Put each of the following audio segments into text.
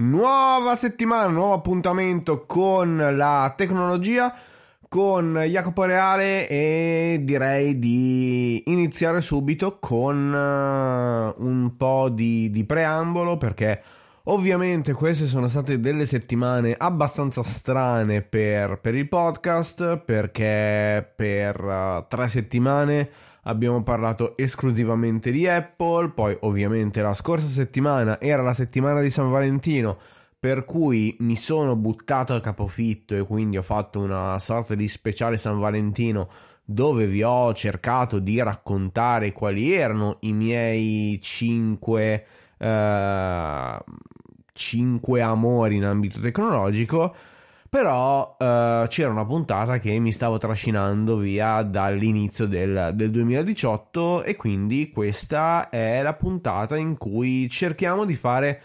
Nuova settimana, nuovo appuntamento con la tecnologia, con Jacopo Reale e direi di iniziare subito con uh, un po' di, di preambolo perché ovviamente queste sono state delle settimane abbastanza strane per, per il podcast perché per uh, tre settimane abbiamo parlato esclusivamente di Apple, poi ovviamente la scorsa settimana era la settimana di San Valentino, per cui mi sono buttato a capofitto e quindi ho fatto una sorta di speciale San Valentino dove vi ho cercato di raccontare quali erano i miei 5 eh, amori in ambito tecnologico però uh, c'era una puntata che mi stavo trascinando via dall'inizio del, del 2018 e quindi questa è la puntata in cui cerchiamo di fare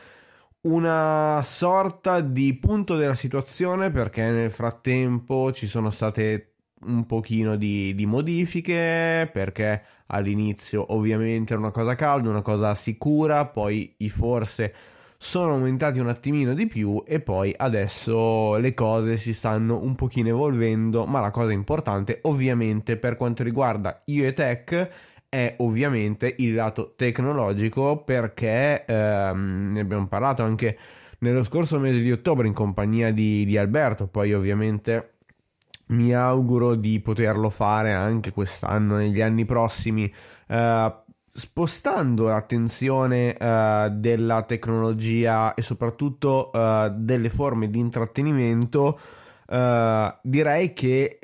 una sorta di punto della situazione perché nel frattempo ci sono state un pochino di, di, modifiche perché all'inizio ovviamente era una cosa calda, una cosa sicura, poi i forse sono aumentati un attimino di più e poi adesso le cose si stanno un pochino evolvendo, ma la cosa importante ovviamente per quanto riguarda io e Tech è ovviamente il lato tecnologico perché ehm, ne abbiamo parlato anche nello scorso mese di ottobre in compagnia di, di Alberto, poi ovviamente mi auguro di poterlo fare anche quest'anno, negli anni prossimi. Eh, spostando l'attenzione uh, della tecnologia e soprattutto uh, delle forme di intrattenimento, uh, direi che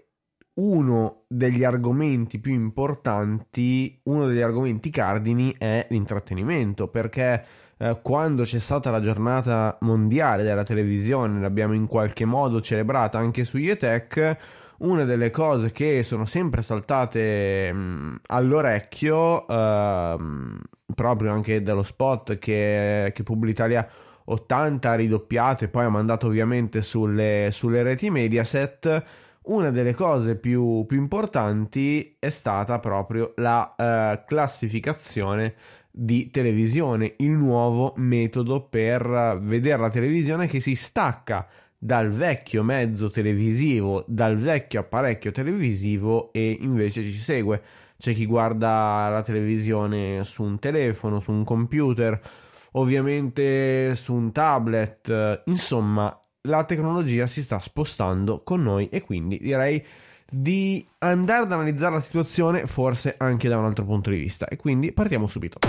uno degli argomenti più importanti, uno degli argomenti cardini è l'intrattenimento, perché quando c'è stata la giornata mondiale della televisione, l'abbiamo in qualche modo celebrata anche su IETech, una delle cose che sono sempre saltate mh, all'orecchio, uh, proprio anche dallo spot che, che Publitalia 80 ha ridoppiato e poi ha mandato ovviamente sulle, sulle reti Mediaset, una delle cose più, più importanti è stata proprio la uh, classificazione di televisione, il nuovo metodo per vedere la televisione che si stacca dal vecchio mezzo televisivo, dal vecchio apparecchio televisivo e invece ci segue. C'è chi guarda la televisione su un telefono, su un computer, ovviamente su un tablet, insomma la tecnologia si sta spostando con noi e quindi direi di andare ad analizzare la situazione forse anche da un altro punto di vista e quindi partiamo subito.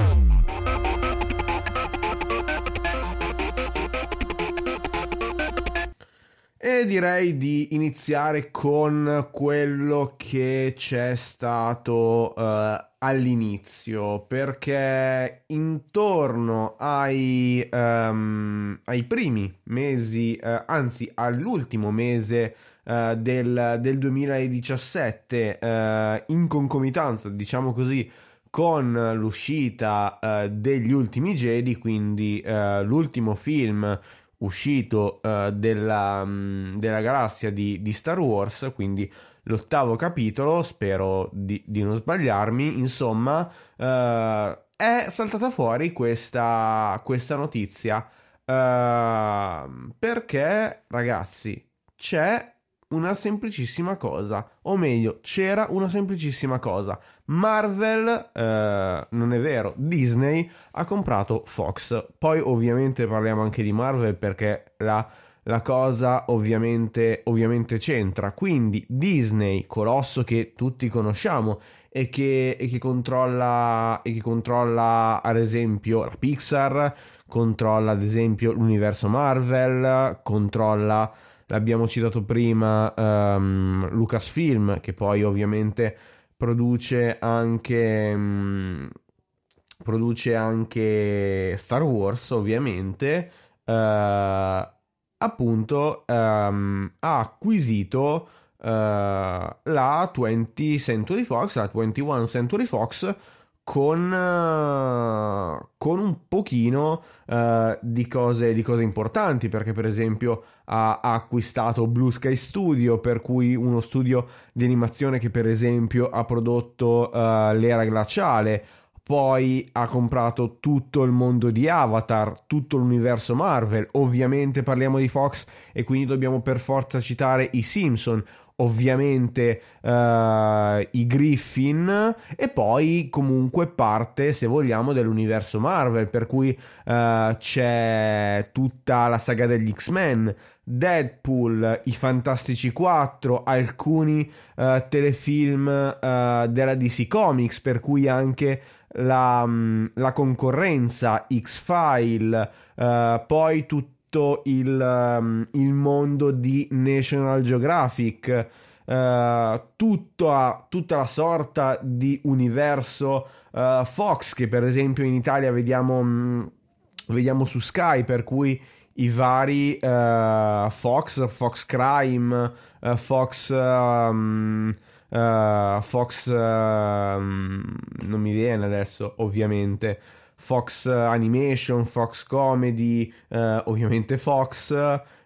E direi di iniziare con quello che c'è stato uh, all'inizio, perché intorno ai, um, ai primi mesi, uh, anzi all'ultimo mese uh, del, del, 2017, in concomitanza, diciamo così, con l'uscita degli ultimi Jedi, quindi l'ultimo film uscito uh, della, um, della, galassia di, di, Star Wars, quindi l'ottavo capitolo, spero di, di non sbagliarmi, insomma, uh, è saltata fuori questa, questa notizia. Uh, perché, ragazzi, c'è una semplicissima cosa, o meglio, c'era una semplicissima cosa. Marvel, eh, non è vero, Disney ha comprato Fox. Poi ovviamente parliamo anche di Marvel perché la, la cosa ovviamente, ovviamente c'entra. Quindi Disney, colosso che tutti conosciamo e che, e che, controlla, e che controlla ad esempio la Pixar, controlla ad esempio l'universo Marvel, controlla l'abbiamo citato prima um, Lucasfilm che poi ovviamente produce anche um, produce anche Star Wars ovviamente uh, appunto um, ha acquisito uh, la 20 Century Fox la 21 Century Fox con, uh, con un pochino uh, di, cose, di, cose, importanti, perché per esempio ha, ha, acquistato Blue Sky Studio, per cui uno studio di animazione che per esempio ha prodotto uh, l'era glaciale, poi ha comprato tutto il mondo di Avatar, tutto l'universo Marvel. Ovviamente parliamo di Fox e quindi dobbiamo per forza citare i Simpson, ovviamente uh, i Griffin e poi comunque parte, se vogliamo, dell'universo Marvel, per cui uh, c'è tutta la saga degli X-Men, Deadpool, i Fantastici 4, alcuni uh, telefilm della DC Comics, per cui anche la, mm, la concorrenza, X-File, poi tutto tutto il, um, il mondo di National Geographic, uh, tutta, tutta la sorta di universo uh, Fox che per esempio in Italia vediamo, um, vediamo su Sky, per cui i vari uh, Fox, Fox Crime, Fox... Um, Fox non mi viene adesso ovviamente Fox Animation, Fox Comedy, eh, ovviamente Fox.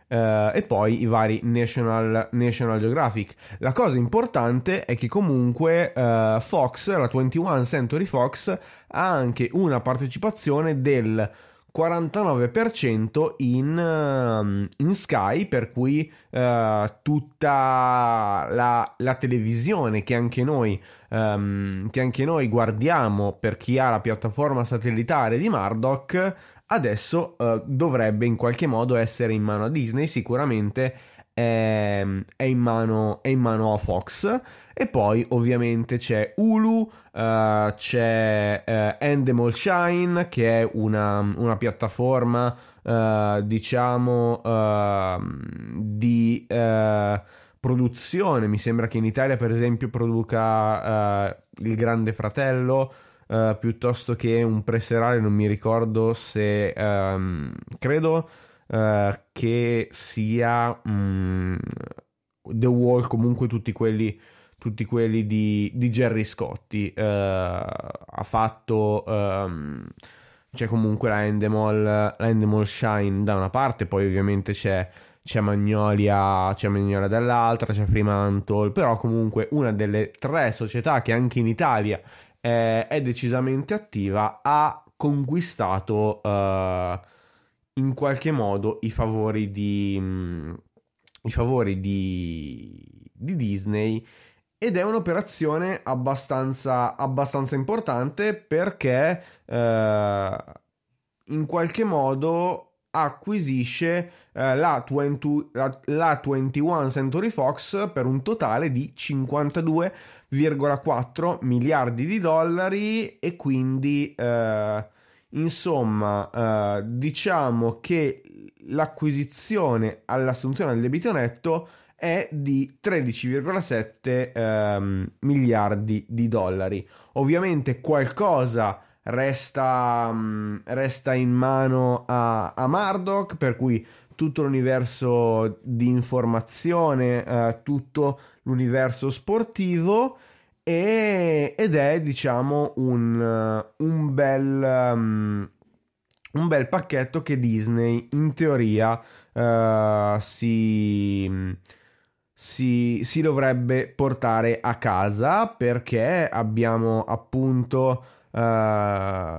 Uh, e poi i vari National, National, Geographic. La cosa importante è che comunque uh, Fox, la 21 Century Fox, ha anche una partecipazione del 49% in, ehm, in, Sky, per cui uh, tutta la, la, televisione che anche, noi, um, che anche noi guardiamo per chi ha la piattaforma satellitare di Murdoch, adesso uh, dovrebbe in qualche modo essere in mano a Disney, sicuramente è, è, in, mano, è in mano a Fox. E poi ovviamente c'è Hulu, uh, c'è uh, Endemol Shine che è una, una piattaforma uh, diciamo di produzione. Mi sembra che in Italia per esempio produca Il Grande Fratello. piuttosto che un preserale, non mi ricordo se um, credo che sia um, The Wall, comunque tutti quelli tutti quelli di, di Gerry Scotti. Uh, ha fatto. Um, c'è comunque la Endemol, la Endemol Shine da una parte, poi ovviamente c'è, c'è, Magnolia, c'è Magnolia dall'altra, c'è Fremantle, però comunque una delle tre società che anche in Italia è, è decisamente attiva ha conquistato uh, in qualche modo i favori di, um, i favori di, di Disney ed è un'operazione abbastanza, abbastanza importante perché eh, in qualche modo acquisisce eh, la, 20, la, la 21 Century Fox per un totale di 52,4 miliardi di dollari e quindi eh, insomma eh, diciamo che l'acquisizione all'assunzione del debito netto è di 13,7 ehm, miliardi di dollari. Ovviamente qualcosa resta, um, resta in mano a, a Murdoch, per cui tutto l'universo di informazione, eh, tutto l'universo sportivo e, ed è diciamo un, un, bel, um, un bel pacchetto che Disney in teoria uh, si si, si dovrebbe portare a casa perché abbiamo appunto uh,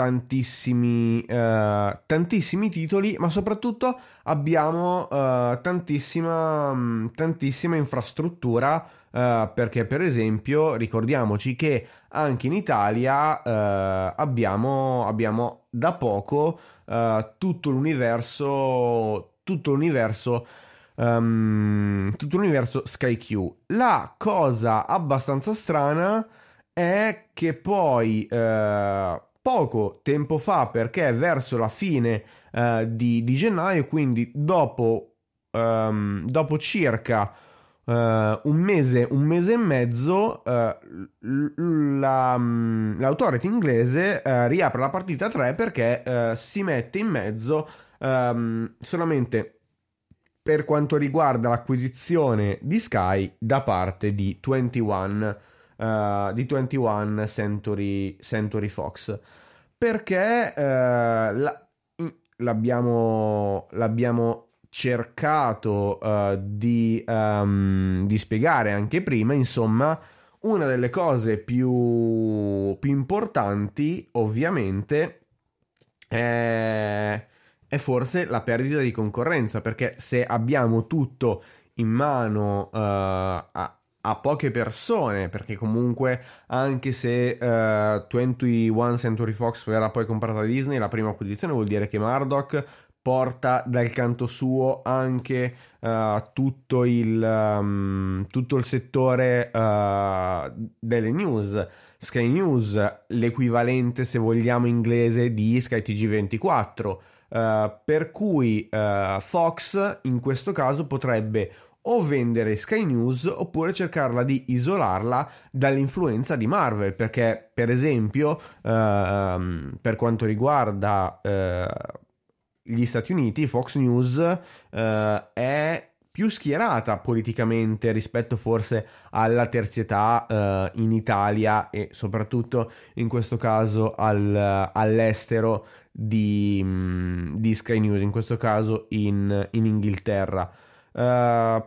tantissimi, uh, tantissimi titoli, ma soprattutto abbiamo uh, tantissima, um, tantissima infrastruttura. Uh, perché per esempio ricordiamoci che anche in Italia uh, abbiamo, abbiamo, da poco uh, tutto l'universo tutto l'universo um, tutto l'universo SkyQ. La cosa abbastanza strana è che poi uh, poco tempo fa, perché verso la fine uh, di, di, gennaio, quindi dopo, um, dopo circa uh, un, mese, un mese e mezzo, la, um, l'autority inglese riapre la partita 3 perché si mette in mezzo um, solamente per quanto riguarda l'acquisizione di Sky da parte di 21, uh, di 21 Century, Century Fox. Perché uh, la, l'abbiamo, l'abbiamo cercato uh, di, um, di, spiegare anche prima, insomma, una delle cose più, più importanti, ovviamente, è, è, forse la perdita di concorrenza, perché se abbiamo tutto in mano uh, a, a poche persone, perché comunque anche se uh, 21 Century Fox verrà poi comprata da Disney, la prima acquisizione vuol dire che Murdoch porta dal canto suo anche uh, tutto, il, um, tutto, il, settore uh, delle news. Sky News, l'equivalente se vogliamo inglese di Sky TG24. Uh, per cui Fox in questo caso potrebbe o vendere Sky News oppure cercarla di isolarla dall'influenza di Marvel perché per esempio uh, per quanto riguarda uh, gli Stati Uniti Fox News uh, è più schierata politicamente rispetto forse alla terzietà uh, in Italia e soprattutto in questo caso al, all'estero di, mm, di, Sky News, in questo caso in, in Inghilterra. Uh,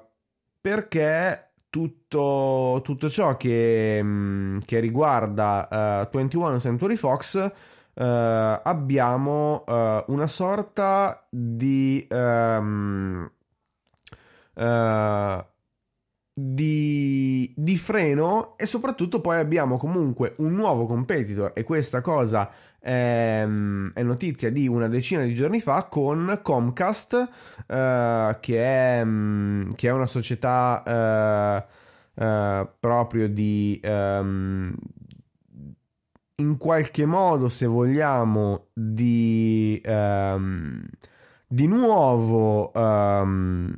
perché tutto, tutto, ciò che, mm, che riguarda uh, 21 Century Fox uh, abbiamo uh, una sorta di, um, di, di, freno e soprattutto poi abbiamo comunque un nuovo competitor e questa cosa è, è notizia di una decina di giorni fa con Comcast uh, che, è, che, è, una società uh, uh, proprio di um, in qualche modo se vogliamo di, um, di nuovo um,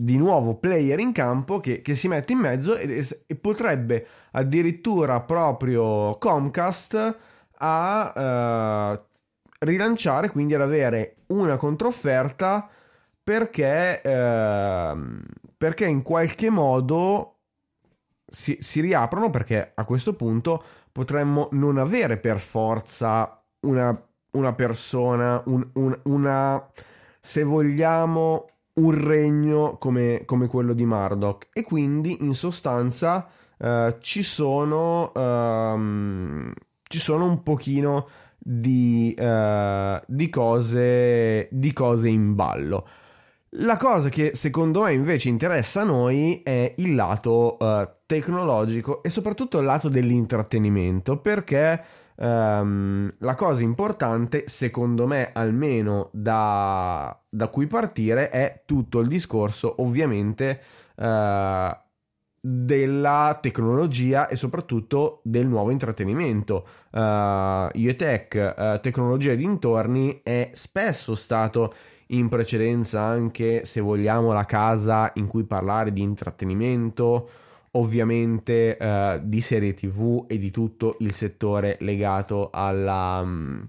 di nuovo player in campo che, che si mette in mezzo e, e, potrebbe addirittura proprio Comcast a uh, rilanciare, quindi ad avere una controfferta perché, uh, perché in qualche modo si, si, riaprono perché a questo punto potremmo non avere per forza una, una persona, un, un, una, se vogliamo, un regno come, come quello di Murdoch e quindi in sostanza uh, ci sono um, ci sono un pochino di, uh, di, cose, di cose in ballo. La cosa che secondo me invece interessa a noi è il lato uh, tecnologico e soprattutto il lato dell'intrattenimento perché um, la cosa importante secondo me almeno da, da cui partire è tutto il discorso ovviamente uh, della tecnologia e soprattutto del nuovo intrattenimento. Uh, IoTech, uh, tecnologia dintorni, è spesso stato in precedenza anche, se vogliamo, la casa in cui parlare di intrattenimento, ovviamente uh, di serie TV e di tutto il settore legato alla... Um,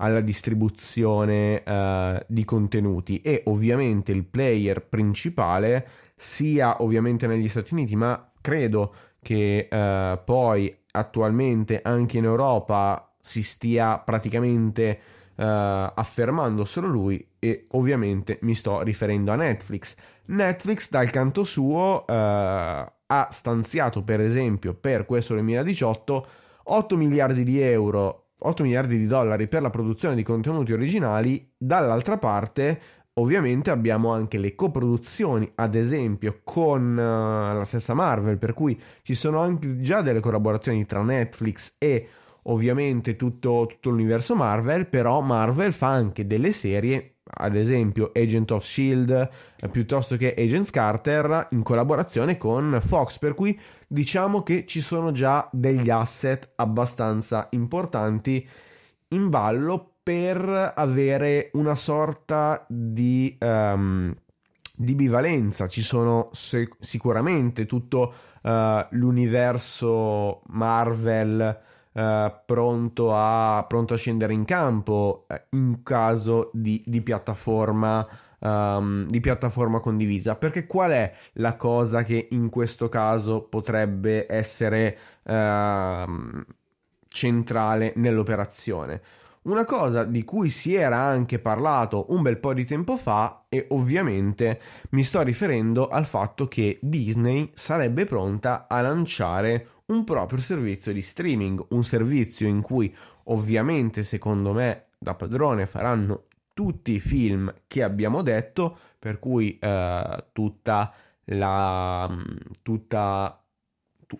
alla distribuzione uh, di contenuti e ovviamente il player principale sia ovviamente negli Stati Uniti ma credo che uh, poi attualmente anche in Europa si stia praticamente uh, affermando solo lui e ovviamente mi sto riferendo a Netflix. Netflix dal canto suo ha stanziato per esempio per questo 2018 8 miliardi di euro 8 miliardi di dollari per la produzione di contenuti originali, dall'altra parte ovviamente abbiamo anche le coproduzioni, ad esempio con uh, la stessa Marvel, per cui ci sono anche già delle collaborazioni tra Netflix e ovviamente tutto, tutto l'universo Marvel, però Marvel fa anche delle serie ad esempio Agent of Shield eh, piuttosto che Agents Carter in collaborazione con Fox per cui diciamo che ci sono già degli asset abbastanza importanti in ballo per avere una sorta di, um, di bivalenza ci sono se- sicuramente tutto uh, l'universo Marvel eh, pronto, a, pronto, a, scendere in campo eh, in caso di, di piattaforma. Um, di piattaforma condivisa perché qual è la cosa che in questo caso potrebbe essere uh, centrale nell'operazione Una cosa di cui si era anche parlato un bel po' di tempo fa e ovviamente mi sto riferendo al fatto che Disney sarebbe pronta a lanciare un proprio servizio di streaming, un servizio in cui ovviamente secondo me da padrone faranno tutti i film che abbiamo detto, per cui eh, tutta la tutta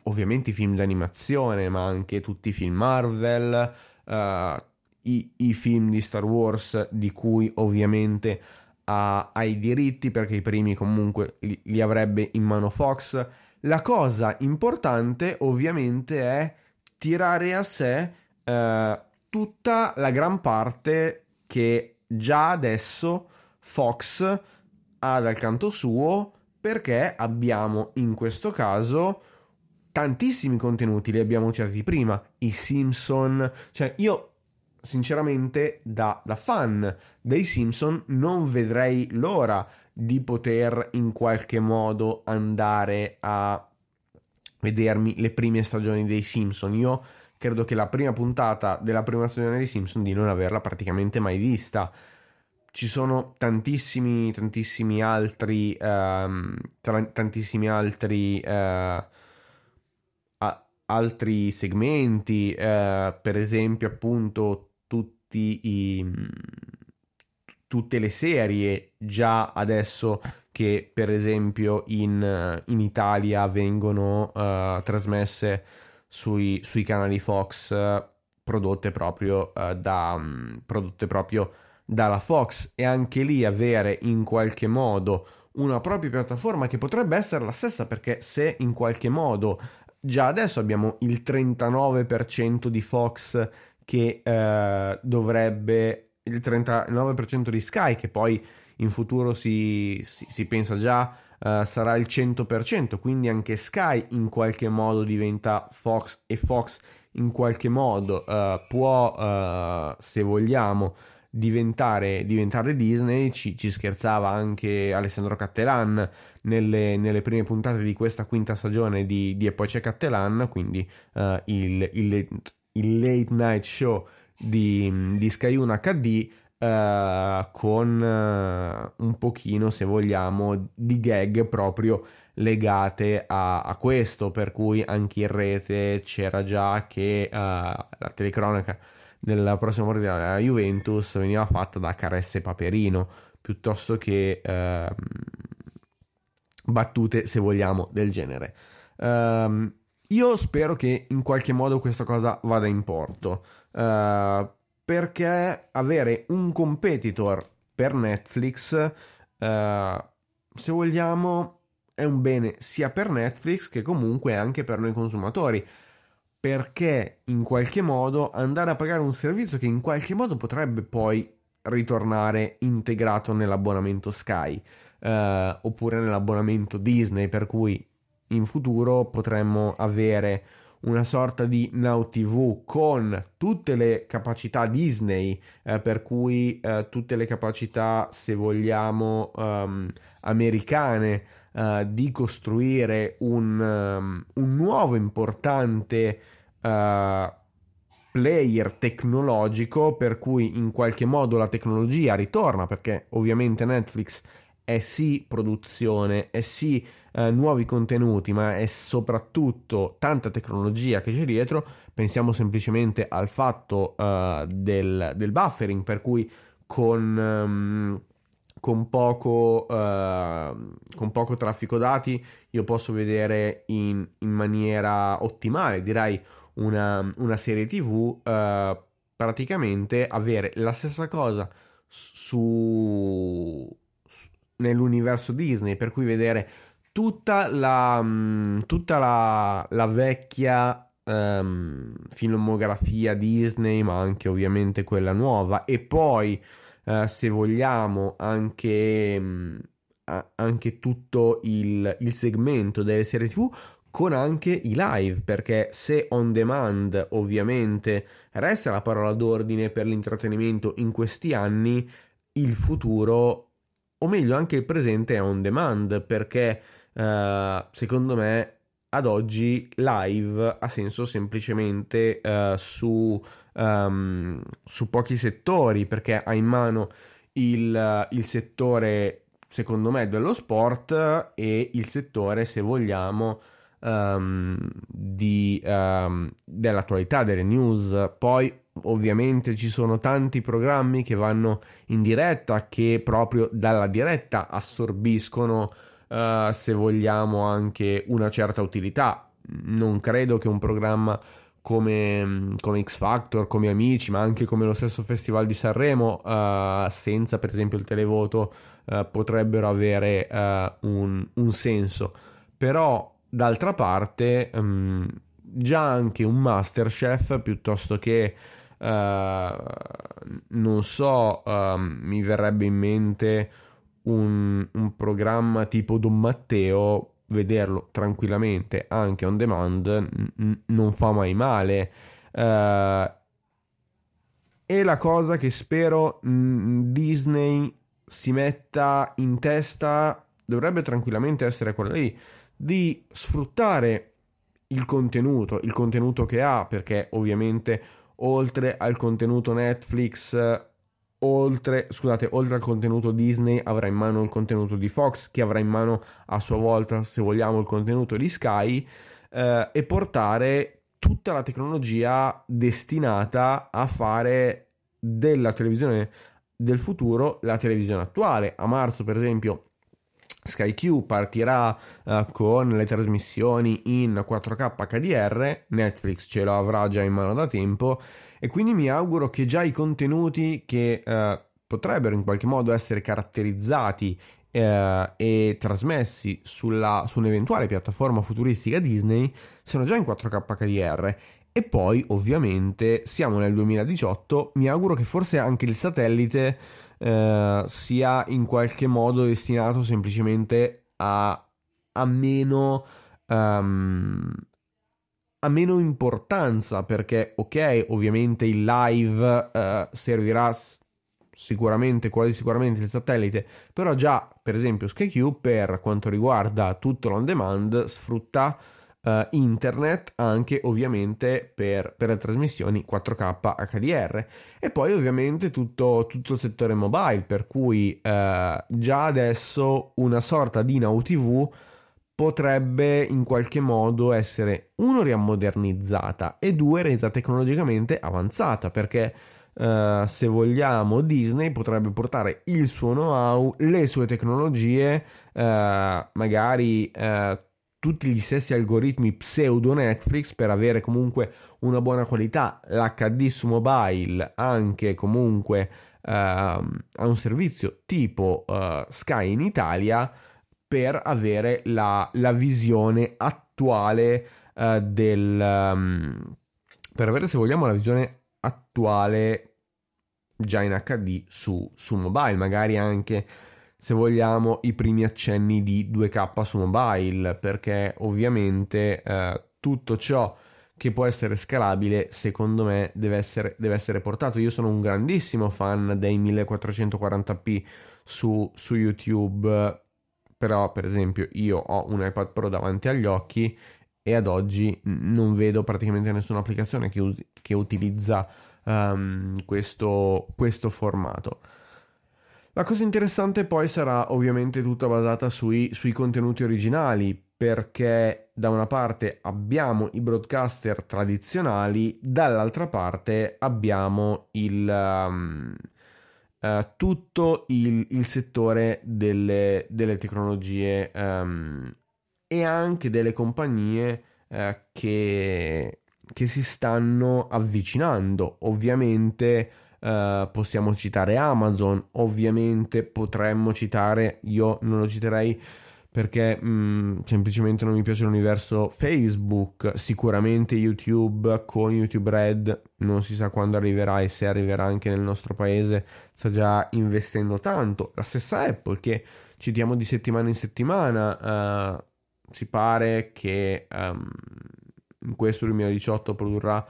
ovviamente i film d'animazione, ma anche tutti i film Marvel, uh, i, i, film di Star Wars di cui ovviamente ha, ha i diritti perché i primi comunque li, li, avrebbe in mano Fox. La cosa importante ovviamente è tirare a sé uh, tutta la gran parte che già adesso Fox ha dal canto suo perché abbiamo in questo caso tantissimi contenuti, li abbiamo citati prima, i Simpson, cioè io sinceramente da, da, fan dei Simpson non vedrei l'ora di poter in qualche modo andare a vedermi le prime stagioni dei Simpson. Io credo che la prima puntata della prima stagione dei Simpson di non averla praticamente mai vista. Ci sono tantissimi, tantissimi altri, um, tra, tantissimi altri uh, altri segmenti, eh, per esempio appunto tutti i, tutte le serie già adesso che per esempio in, in Italia vengono uh, trasmesse sui, sui, canali Fox prodotte proprio, uh, da, um, prodotte proprio dalla Fox. E anche lì avere in qualche modo una propria piattaforma che potrebbe essere la stessa perché se in qualche modo già adesso abbiamo il 39% di Fox che eh, dovrebbe il 39% di Sky che poi in futuro si, si, si pensa già uh, sarà il 100% quindi anche Sky in qualche modo diventa Fox e Fox in qualche modo uh, può uh, se vogliamo diventare, diventare Disney, ci, ci, scherzava anche Alessandro Cattelan nelle, nelle, prime puntate di questa quinta stagione di, di E poi c'è Cattelan, quindi uh, il, il, il, late night show di, di Sky 1 HD. Uh, con uh, un pochino, se vogliamo, di gag proprio legate a, a, questo, per cui anche in rete c'era già che uh, la telecronaca della prossima partita della Juventus veniva fatta da Caresse Paperino piuttosto che eh, battute, se vogliamo, del genere. Um, io spero che in qualche modo questa cosa vada in porto, uh, perché avere un competitor per Netflix, uh, se vogliamo, è un bene sia per Netflix che comunque anche per noi consumatori perché in qualche modo andare a pagare un servizio che in qualche modo potrebbe poi ritornare integrato nell'abbonamento Sky eh, oppure nell'abbonamento Disney per cui in futuro potremmo avere una sorta di Now TV con tutte le capacità Disney, eh, per cui eh, tutte le capacità, se vogliamo, um, americane uh, di costruire un, um, un nuovo importante uh, player tecnologico per cui in qualche modo la tecnologia ritorna perché ovviamente Netflix è sì produzione, è sì eh, nuovi contenuti, ma è soprattutto tanta tecnologia che c'è dietro. Pensiamo semplicemente al fatto uh, del, del, buffering, per cui con, um, con, poco, uh, con, poco, traffico dati io posso vedere in, in maniera ottimale, direi una, una serie TV, uh, praticamente avere la stessa cosa su, nell'universo Disney, per cui vedere tutta la, mm, tutta la, la vecchia um, filmografia Disney, ma anche ovviamente quella nuova, e poi, uh, se vogliamo, anche, um, anche tutto il, il segmento delle serie TV con anche i live, perché se on demand ovviamente resta la parola d'ordine per l'intrattenimento in questi anni, il futuro, o meglio anche il presente è on demand, perché uh, secondo me ad oggi live ha senso semplicemente uh, su, um, su pochi settori perché ha in mano il, il settore secondo me dello sport e il settore se vogliamo um, di, um, dell'attualità delle news. Poi ovviamente ci sono tanti programmi che vanno in diretta che proprio dalla diretta assorbiscono uh, se vogliamo anche una certa utilità non credo che un programma come, come, X Factor, come Amici, ma anche come lo stesso Festival di Sanremo, uh, senza per esempio il televoto, uh, potrebbero avere un, un, senso. Però, d'altra parte, um, già anche un Masterchef, piuttosto che, non so, um, mi verrebbe in mente un, un programma tipo Don Matteo vederlo tranquillamente anche on demand n- non fa mai male. Uh, e la cosa che spero mh, Disney si metta in testa dovrebbe tranquillamente essere quella lì di sfruttare il contenuto, il contenuto che ha, perché ovviamente oltre al contenuto Netflix oltre, scusate, oltre al contenuto Disney avrà in mano il contenuto di Fox che avrà in mano a sua volta se vogliamo il contenuto di Sky eh, e portare tutta la tecnologia destinata a fare della televisione del futuro la televisione attuale. A marzo per esempio Sky Q partirà uh, con le trasmissioni in 4K HDR, Netflix ce lo avrà già in mano da tempo e quindi mi auguro che già i contenuti che uh, potrebbero in qualche modo essere caratterizzati uh, e trasmessi sulla, su un'eventuale piattaforma futuristica Disney siano già in 4K HDR. E poi, ovviamente, siamo nel 2018, mi auguro che forse anche il satellite eh, sia in qualche modo destinato semplicemente a, a meno um, a meno importanza perché ok ovviamente il live uh, servirà sicuramente quasi sicuramente il satellite però già per esempio SkyQ per quanto riguarda tutto l'on demand sfrutta uh, internet anche ovviamente per, per, le trasmissioni 4K HDR e poi ovviamente tutto, tutto il settore mobile per cui uh, già adesso una sorta di Now TV potrebbe in qualche modo essere uno riammodernizzata e due resa tecnologicamente avanzata perché Uh, se vogliamo, Disney potrebbe portare il suo know-how, le sue tecnologie, uh, magari uh, tutti gli stessi algoritmi pseudo Netflix per avere comunque una buona qualità, l'HD su mobile anche comunque uh, un servizio tipo uh, Sky in Italia per avere la, la visione attuale uh, del um, per avere se vogliamo la visione attuale già in HD su, su mobile magari anche se vogliamo, i primi accenni di 2K su mobile, perché ovviamente eh, tutto ciò che può essere scalabile, secondo me, deve essere, deve essere, portato. Io sono un grandissimo fan dei 1440p su, su YouTube, però, per esempio, io ho un iPad Pro davanti agli occhi e ad oggi non vedo praticamente nessuna applicazione che, usi, che utilizza um, questo, questo formato. La cosa interessante poi sarà ovviamente tutta basata sui, sui contenuti originali, perché da una parte abbiamo i broadcaster tradizionali, dall'altra parte abbiamo il, um, uh, tutto il, il, settore delle, delle tecnologie um, e anche delle compagnie uh, che, che si stanno avvicinando. Ovviamente Uh, possiamo citare Amazon, ovviamente potremmo citare, io non lo citerei perché mh, mm, semplicemente non mi piace l'universo Facebook, sicuramente YouTube con YouTube Red non si sa quando arriverà e se arriverà anche nel nostro paese, sta già investendo tanto. La stessa Apple che citiamo di settimana in settimana, uh, si pare che um, in questo 2018 produrrà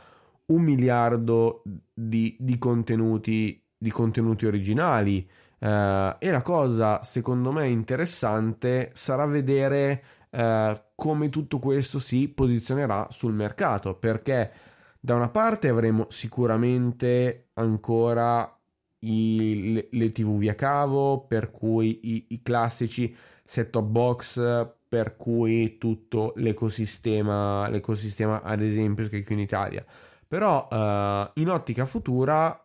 un miliardo di, di, contenuti, di contenuti originali. Uh, e la cosa secondo me interessante sarà vedere uh, come tutto questo si posizionerà sul mercato perché Da una parte avremo sicuramente ancora i, le, le, TV via cavo, per cui i, i classici set-top box, per cui tutto l'ecosistema, l'ecosistema ad esempio che qui in Italia. Però uh, in ottica futura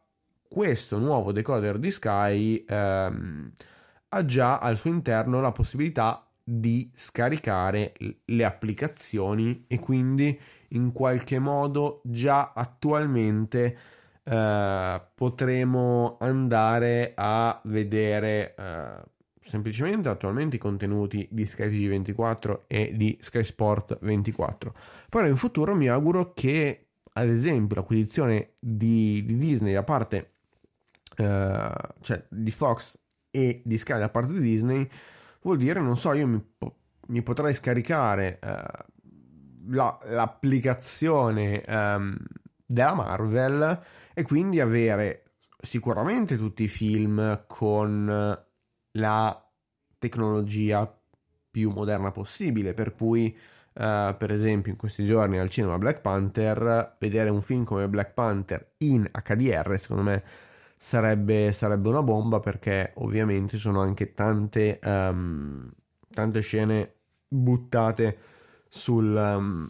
questo nuovo decoder di Sky um, ha già al suo interno la possibilità di scaricare le applicazioni e quindi in qualche modo già attualmente eh, potremo andare a vedere eh, semplicemente attualmente i contenuti di Sky TG24 e di Sky Sport 24 però in futuro mi auguro che ad esempio l'acquisizione di, di Disney da parte eh, cioè di Fox e di Sky da parte di Disney vuol dire, non so, io mi, mi potrei scaricare eh, la, l'applicazione ehm, della Marvel e quindi avere sicuramente tutti i film con la tecnologia più moderna possibile, per cui Uh, per esempio in questi giorni al cinema Black Panther, vedere un film come Black Panther in HDR secondo me sarebbe, sarebbe una bomba perché ovviamente sono anche tante, um, tante scene buttate sul, um,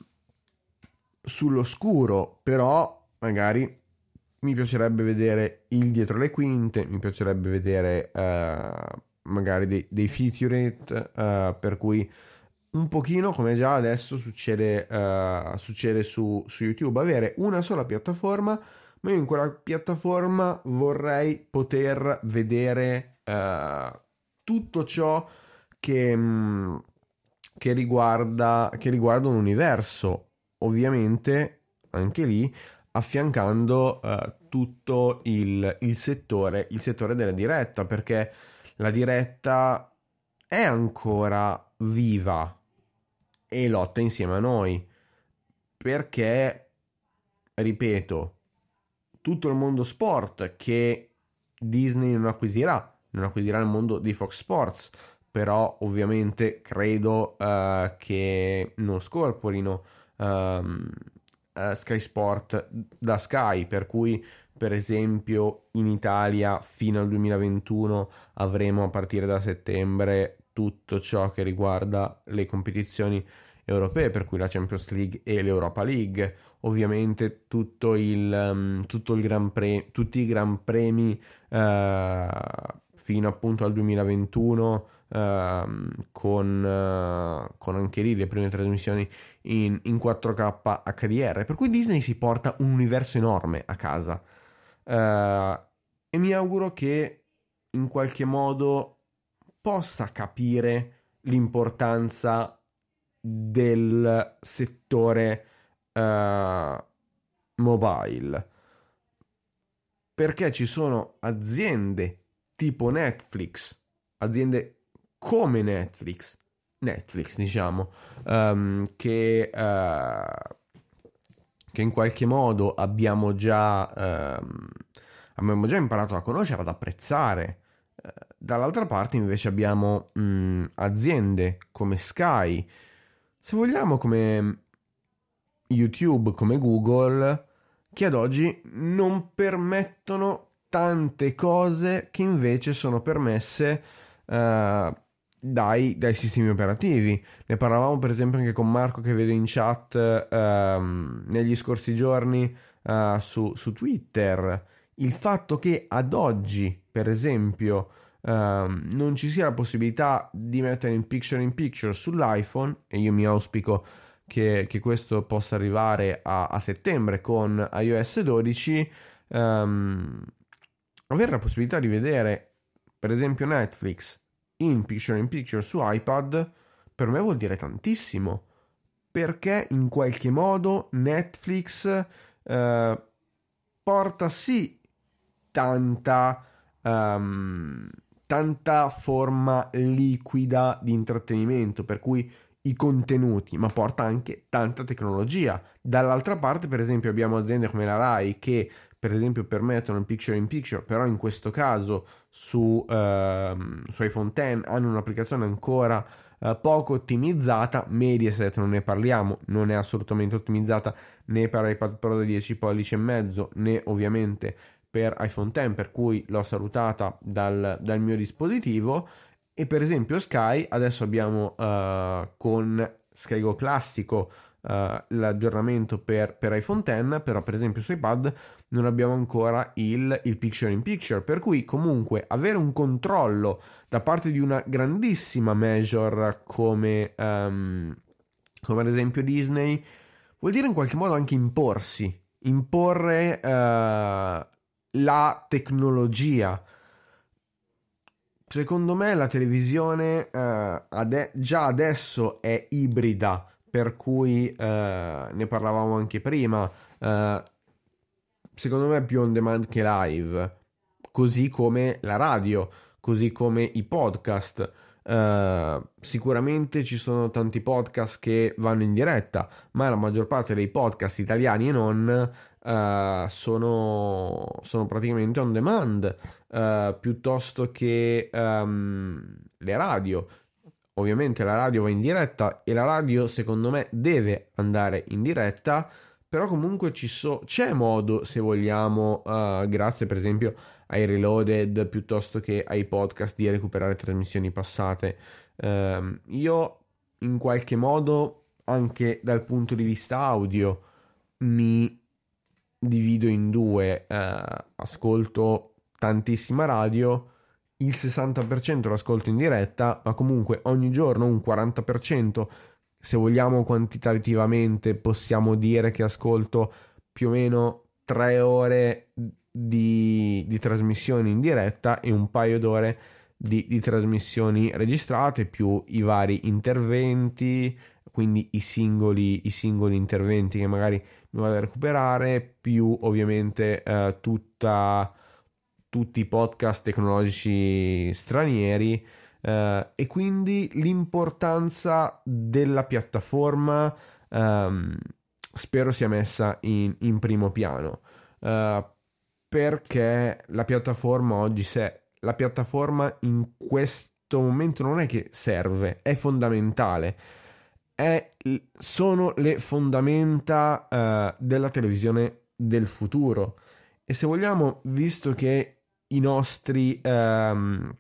sull'oscuro, però magari mi piacerebbe vedere il dietro le quinte, mi piacerebbe vedere uh, magari dei, dei featurette, uh, per cui un pochino come già adesso succede, uh, succede su, su YouTube, avere una sola piattaforma ma io in quella piattaforma vorrei poter vedere uh, tutto ciò che, mm, che, riguarda, che riguarda un universo, ovviamente anche lì affiancando uh, tutto il, il, settore, il settore della diretta, perché la diretta è ancora viva e lotta insieme a noi, perché, ripeto, tutto il mondo sport che Disney non acquisirà, non acquisirà il mondo di Fox Sports, però ovviamente credo uh, che non scorporino um, uh, Sky Sport da Sky, per cui per esempio in Italia fino al 2021 avremo a partire da settembre tutto ciò che riguarda le competizioni europee, per cui la Champions League e l'Europa League, ovviamente tutto il, um, tutto il Gran Pre- tutti i Gran Premi uh, fino appunto al 2021 uh, ehm, con, uh, con, anche lì le prime trasmissioni in, in 4K HDR, per cui Disney si porta un universo enorme a casa. Eh, e mi auguro che in qualche modo possa capire l'importanza del settore uh, mobile perché ci sono aziende tipo Netflix, aziende come Netflix, Netflix diciamo, um, che, uh, che, in qualche modo abbiamo già, um, abbiamo già imparato a conoscere, ad apprezzare. Uh, dall'altra parte invece abbiamo um, aziende come Sky, se vogliamo come YouTube, come Google, che ad oggi non permettono tante cose che invece sono permesse uh, dai, dai, sistemi operativi. Ne parlavamo per esempio anche con Marco che vedo in chat uh, negli scorsi giorni uh, su, su, Twitter. Il fatto che ad oggi, per esempio, um, non ci sia la possibilità di mettere in picture in picture sull'iPhone e io mi auspico che, che questo possa arrivare a, a, settembre con iOS 12 um, avere la possibilità di vedere per esempio Netflix in picture in picture su iPad per me vuol dire tantissimo. Perché in qualche modo Netflix uh, porta sì tanta um, tanta forma liquida di intrattenimento, per cui i contenuti, ma porta anche tanta tecnologia. Dall'altra parte, per esempio, abbiamo aziende come la RAI che per esempio permettono il picture in picture, però in questo caso su, ehm, su iPhone X hanno un'applicazione ancora eh, poco ottimizzata, Mediaset non ne parliamo, non è assolutamente ottimizzata né per iPad Pro da 10 pollici e mezzo né ovviamente per iPhone X, per cui l'ho salutata dal, dal mio dispositivo. E per esempio Sky, adesso abbiamo uh, con SkyGo classico uh, l'aggiornamento per, per, iPhone X, però per esempio su iPad non abbiamo ancora il, il picture in picture, per cui comunque avere un controllo da parte di una grandissima major come, um, come ad esempio Disney vuol dire in qualche modo anche imporsi, imporre uh, la tecnologia. Secondo me la televisione uh, ade- già adesso è ibrida, per cui uh, ne parlavamo anche prima. Uh, secondo me è più on demand che live, così come la radio, così come i podcast. Uh, sicuramente ci sono tanti podcast che vanno in diretta, ma la maggior parte dei podcast italiani e non uh, sono, sono, praticamente on demand uh, piuttosto che um, le radio. Ovviamente la radio va in diretta e la radio secondo me deve andare in diretta, però comunque so- c'è modo se vogliamo, uh, grazie per esempio ai reloaded piuttosto che ai podcast di recuperare trasmissioni passate. Uh, io in qualche modo anche dal punto di vista audio mi divido in due, eh, ascolto tantissima radio, il 60% lo ascolto in diretta, ma comunque ogni giorno un 40%, se vogliamo quantitativamente possiamo dire che ascolto più o meno 3 ore di, di trasmissioni in diretta e un paio d'ore di, di trasmissioni registrate più i vari interventi, quindi i singoli, i singoli interventi che magari mi vado a recuperare, più ovviamente eh, tutta, tutti i podcast tecnologici stranieri eh, e quindi l'importanza della piattaforma ehm, spero sia messa in, in primo piano. Eh, perché la piattaforma oggi se la piattaforma in questo momento non è che serve, è fondamentale è, sono le fondamenta uh, della televisione del futuro. E se vogliamo, visto che i nostri, um,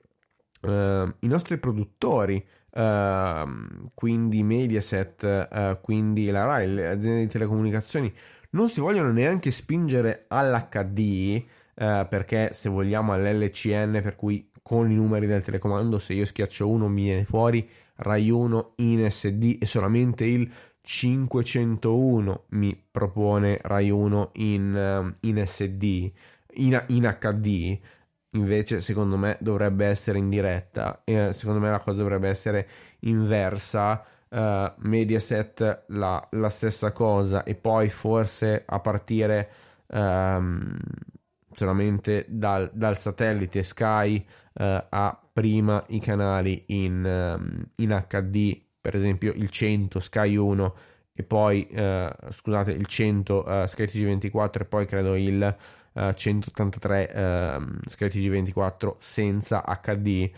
uh, i nostri produttori, uh, quindi Mediaset, quindi la RAI, le aziende di telecomunicazioni, non si vogliono neanche spingere all'HD, perché se vogliamo all'LCN, per cui con i numeri del telecomando, se io schiaccio uno mi viene fuori Rai 1 in SD e solamente il 501 mi propone Rai 1 in, ehm, in SD, in, in, HD. Invece, secondo me, dovrebbe essere in diretta. Eh, secondo me, la cosa dovrebbe essere inversa. Uh, Mediaset la, la, stessa cosa, e poi forse a partire um, solamente dal, dal satellite Sky uh, a prima i canali in, um, in, HD, per esempio il 100 Sky 1 e poi, uh, scusate, il 100 uh, Sky TG24 e poi credo il uh, 183 uh, Sky TG24 senza HD.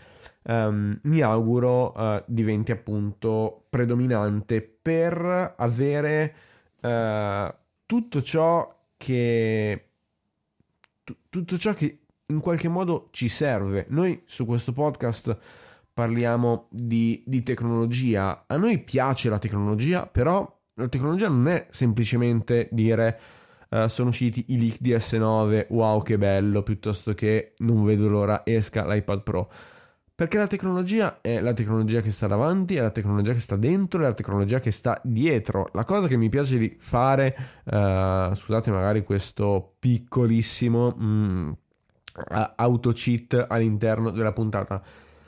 Um, mi auguro uh, diventi appunto predominante per avere uh, tutto ciò che t- tutto ciò che in qualche modo ci serve. Noi su questo podcast parliamo di, di tecnologia. A noi piace la tecnologia, però la tecnologia non è semplicemente dire uh, sono usciti i leak di S9, wow che bello, piuttosto che non vedo l'ora esca l'iPad Pro. Perché la tecnologia è la tecnologia che sta davanti, è la tecnologia che sta dentro, è la tecnologia che sta dietro. La cosa che mi piace di fare, uh, scusate magari questo piccolissimo mm, auto cheat all'interno della puntata.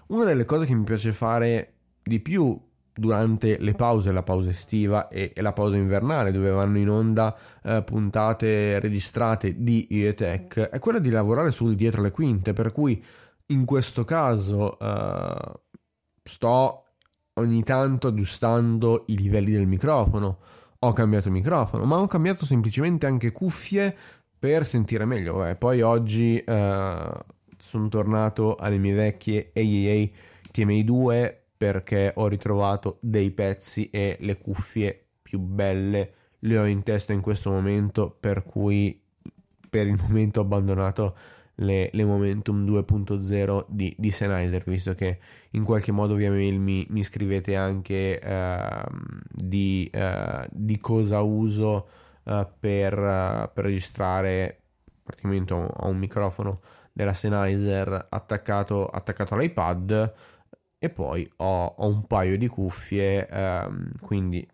Una delle cose che mi piace fare di più durante le pause, la pausa estiva e, e la pausa invernale, dove vanno in onda eh, puntate registrate di IETech, è quella di lavorare sul dietro le quinte, per cui in questo caso eh, sto ogni tanto aggiustando i livelli del microfono. Ho cambiato microfono, ma ho cambiato semplicemente anche cuffie per sentire meglio. Eh. Poi oggi eh, sono tornato alle mie vecchie AAA TMI 2 perché ho ritrovato dei pezzi e le cuffie più belle le ho in testa in questo momento per cui per il momento ho abbandonato le, le Momentum 2.0 di, di Sennheiser visto che in qualche modo via mail mi, mi scrivete anche uh, di, uh, di, cosa uso uh, per, per, registrare praticamente a un microfono della Sennheiser attaccato, attaccato all'iPad e poi ho, ho un paio di cuffie um, quindi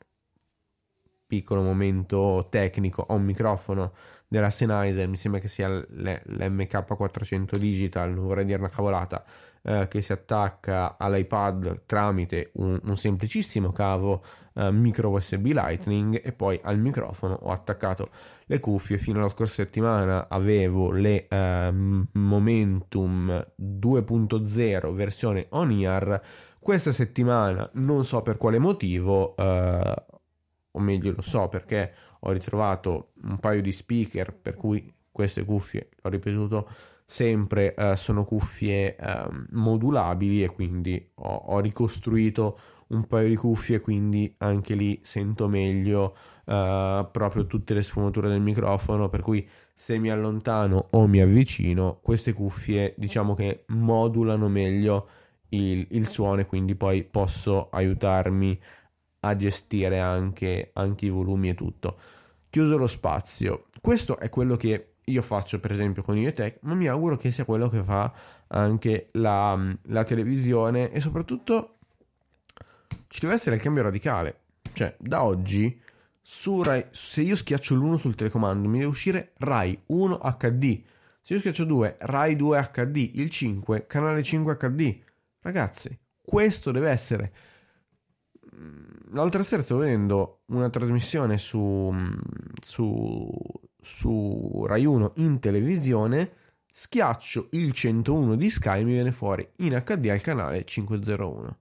piccolo momento tecnico, ho un microfono della Sennheiser, mi sembra che sia l'MK400 Digital, non vorrei dire una cavolata, eh, che si attacca all'iPad tramite un, un semplicissimo cavo eh, micro USB Lightning e poi al microfono ho attaccato le cuffie. Fino alla scorsa settimana avevo le eh, Momentum 2.0 versione on-ear. Questa settimana non so per quale motivo eh, o meglio lo so perché ho ritrovato un paio di speaker per cui queste cuffie, l'ho ripetuto sempre, eh, sono cuffie eh, modulabili e quindi ho, ho, ricostruito un paio di cuffie quindi anche lì sento meglio eh, proprio tutte le sfumature del microfono per cui se mi allontano o mi avvicino queste cuffie diciamo che modulano meglio il, il suono e quindi poi posso aiutarmi a gestire anche, anche i volumi e tutto. Chiuso lo spazio, questo è quello che io faccio per esempio con IoTech, ma mi auguro che sia quello che fa anche la, la televisione e soprattutto ci deve essere il cambio radicale. Cioè, da oggi su Rai, se io schiaccio l'1 sul telecomando mi deve uscire Rai 1 HD. Se io schiaccio 2, Rai 2 HD, il 5, canale 5 HD. Ragazzi, questo deve essere l'altra sera stavo vedendo una trasmissione su, su, su Rai 1 in televisione, schiaccio il 101 di Sky e mi viene fuori in HD al canale 501.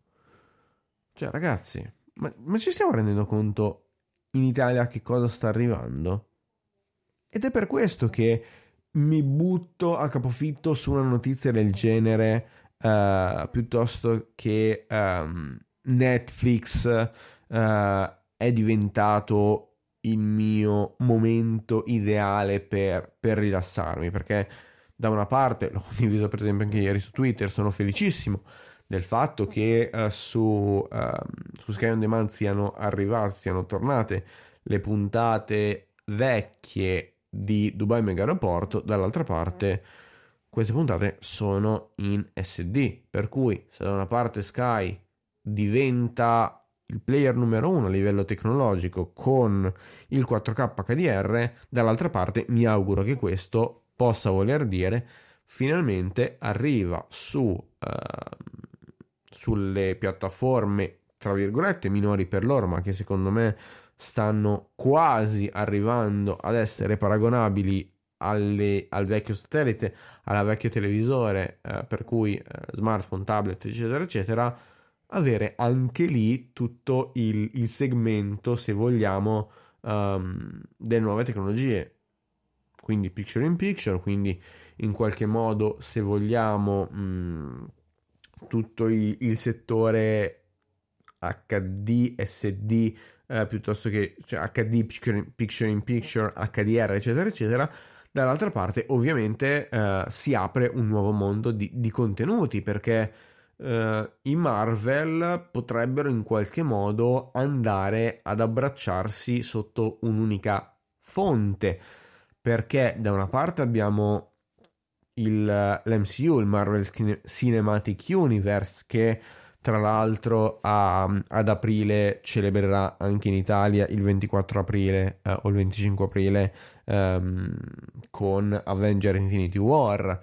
Cioè ragazzi, ma, ma ci stiamo rendendo conto in Italia che cosa sta arrivando? Ed è per questo che mi butto a capofitto su una notizia del genere uh, piuttosto che um, Netflix uh, è diventato il mio momento ideale per, per, rilassarmi perché da una parte l'ho condiviso per esempio anche ieri su Twitter sono felicissimo del fatto che uh, su, uh, su Sky On Demand siano arrivate siano tornate le puntate vecchie di Dubai Mega Aeroporto dall'altra parte queste puntate sono in SD per cui se da una parte Sky diventa il player numero uno a livello tecnologico con il 4K HDR, dall'altra parte mi auguro che questo possa voler dire finalmente arriva su, uh, sulle piattaforme tra virgolette minori per loro, ma che secondo me stanno quasi arrivando ad essere paragonabili alle, al vecchio satellite, alla vecchia televisore, uh, per cui uh, smartphone, tablet, eccetera, eccetera avere anche lì tutto il, il segmento, se vogliamo, um, delle nuove tecnologie. Quindi picture in picture, quindi in qualche modo, se vogliamo, mh, tutto il, il, settore HD, SD, eh, piuttosto che cioè HD, picture, picture in picture, HDR, eccetera, eccetera. Dall'altra parte, ovviamente, eh, si apre un nuovo mondo di, di contenuti perché uh, i Marvel potrebbero in qualche modo andare ad abbracciarsi sotto un'unica fonte perché da una parte abbiamo il, l'MCU, il Marvel Cinematic Universe che tra l'altro a, ad aprile celebrerà anche in Italia il 24 aprile eh, o il 25 aprile ehm, con Avenger Infinity War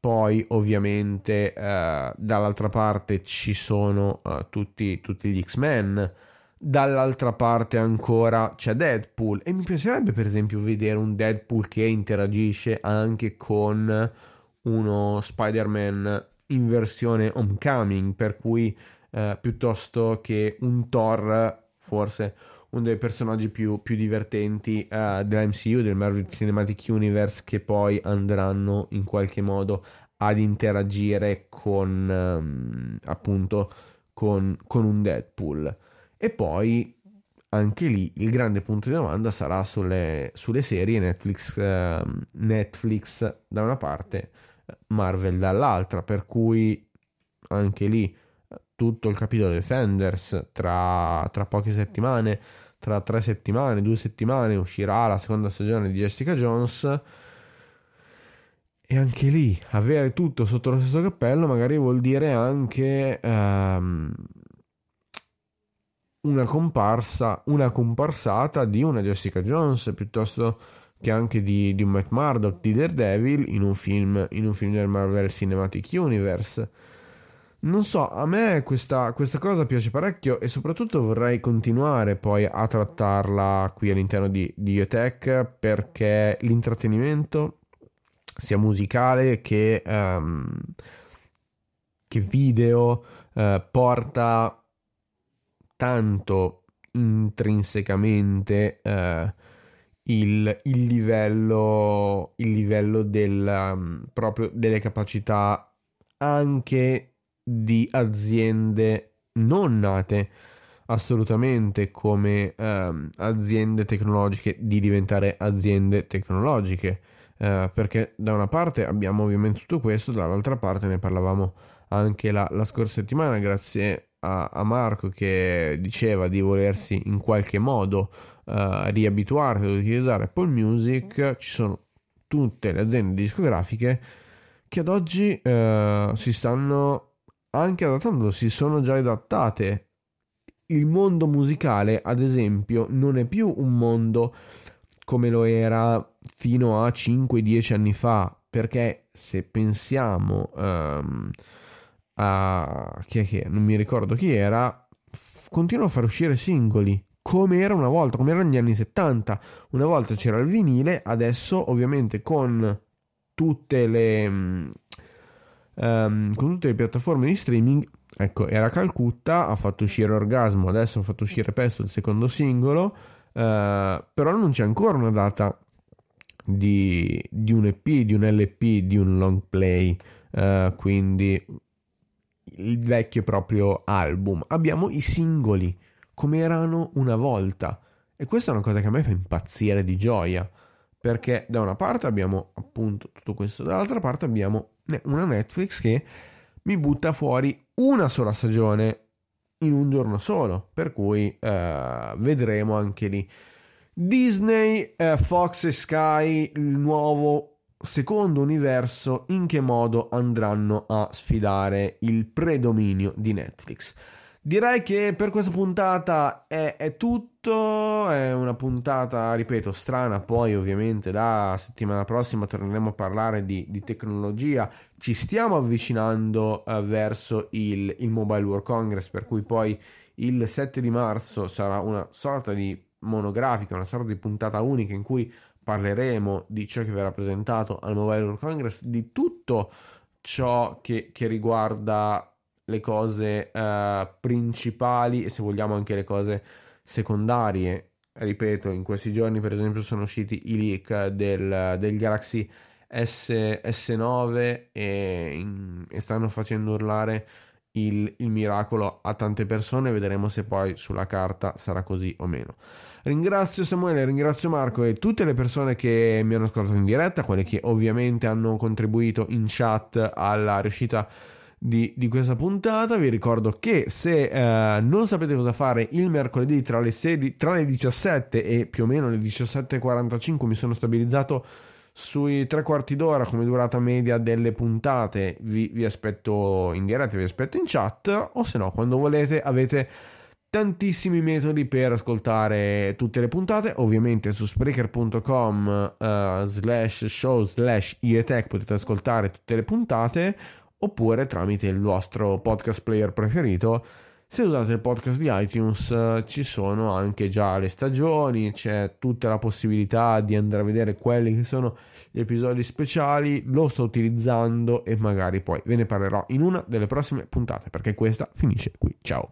poi ovviamente uh, dall'altra parte ci sono uh, tutti, tutti, gli X-Men, dall'altra parte ancora c'è Deadpool. E mi piacerebbe per esempio vedere un Deadpool che interagisce anche con uno Spider-Man in versione Homecoming, per cui uh, piuttosto che un Thor forse uno dei personaggi più, più divertenti uh, dell'MCU, del Marvel Cinematic Universe, che poi andranno in qualche modo ad interagire con um, appunto con, con, un Deadpool. E poi anche lì il grande punto di domanda sarà sulle, sulle serie Netflix, uh, Netflix da una parte, Marvel dall'altra, per cui anche lì tutto il capitolo Defenders tra, tra poche settimane, tra tre settimane, due settimane uscirà la seconda stagione di Jessica Jones. E anche lì avere tutto sotto lo stesso cappello magari vuol dire anche um, una comparsa, una comparsata di una Jessica Jones piuttosto che anche di, di un Matt Murdock di Daredevil in un film, in un film del Marvel Cinematic Universe non so, a me questa, questa, cosa piace parecchio e soprattutto vorrei continuare poi a trattarla qui all'interno di, di Iotech perché l'intrattenimento, sia musicale che, um, che video, uh, porta tanto intrinsecamente uh, il, il, livello, il livello del, um, proprio delle capacità anche di aziende non nate assolutamente come ehm, aziende tecnologiche di diventare aziende tecnologiche. Eh, perché da una parte abbiamo ovviamente tutto questo dall'altra parte ne parlavamo anche la, la scorsa settimana grazie a, a, Marco che diceva di volersi in qualche modo eh, riabituare ad utilizzare Apple Music. Ci sono tutte le aziende discografiche che ad oggi eh, si stanno anche adattando si sono già adattate. Il mondo musicale, ad esempio, non è più un mondo come lo era fino a 5-10 anni fa, perché se pensiamo um, a chi è che non mi ricordo chi era, f- continua a far uscire singoli come era una volta, come erano gli anni 70. Una volta c'era il vinile, adesso ovviamente con tutte le um, con tutte le piattaforme di streaming. Ecco, era Calcutta, ha fatto uscire Orgasmo, adesso ha fatto uscire Pesto il secondo singolo, uh, però non c'è ancora una data di, di, un EP, di un LP, di un long play, uh, quindi il vecchio proprio album. Abbiamo i singoli, come erano una volta. E questa è una cosa che a me fa impazzire di gioia, perché da una parte abbiamo appunto tutto questo, dall'altra parte abbiamo una Netflix che mi butta fuori una sola stagione in un giorno solo, per cui eh, vedremo anche lì. Disney, eh, Fox e Sky, il nuovo secondo universo, in che modo andranno a sfidare il predominio di Netflix. Direi che per questa puntata è, è, tutto, è una puntata, ripeto, strana, poi ovviamente la settimana prossima torneremo a parlare di, di tecnologia, ci stiamo avvicinando uh, verso il, il Mobile World Congress, per cui poi il 7 di marzo sarà una sorta di monografica, una sorta di puntata unica in cui parleremo di ciò che verrà presentato al Mobile World Congress, di tutto ciò che, che riguarda le cose uh, principali e se vogliamo anche le cose secondarie. Ripeto, in questi giorni per esempio sono usciti i leak del, del Galaxy S, S9 e, in, e, stanno facendo urlare il, il miracolo a tante persone, vedremo se poi sulla carta sarà così o meno. Ringrazio Samuele, ringrazio Marco e tutte le persone che mi hanno ascoltato in diretta, quelle che ovviamente hanno contribuito in chat alla riuscita di, questa puntata. Vi ricordo che se eh, non sapete cosa fare il mercoledì tra le, 16, tra le 17 e più o meno le 17.45 mi sono stabilizzato sui tre quarti d'ora come durata media delle puntate. Vi, vi aspetto in diretta, vi aspetto in chat o se no quando volete avete tantissimi metodi per ascoltare tutte le puntate ovviamente su spreaker.com uh, slash show slash ietech potete ascoltare tutte le puntate oppure tramite il vostro podcast player preferito. Se usate il podcast di iTunes eh, ci sono anche già le stagioni, c'è tutta la possibilità di andare a vedere quelli che sono gli episodi speciali, lo sto utilizzando e magari poi ve ne parlerò in una delle prossime puntate perché questa finisce qui. Ciao!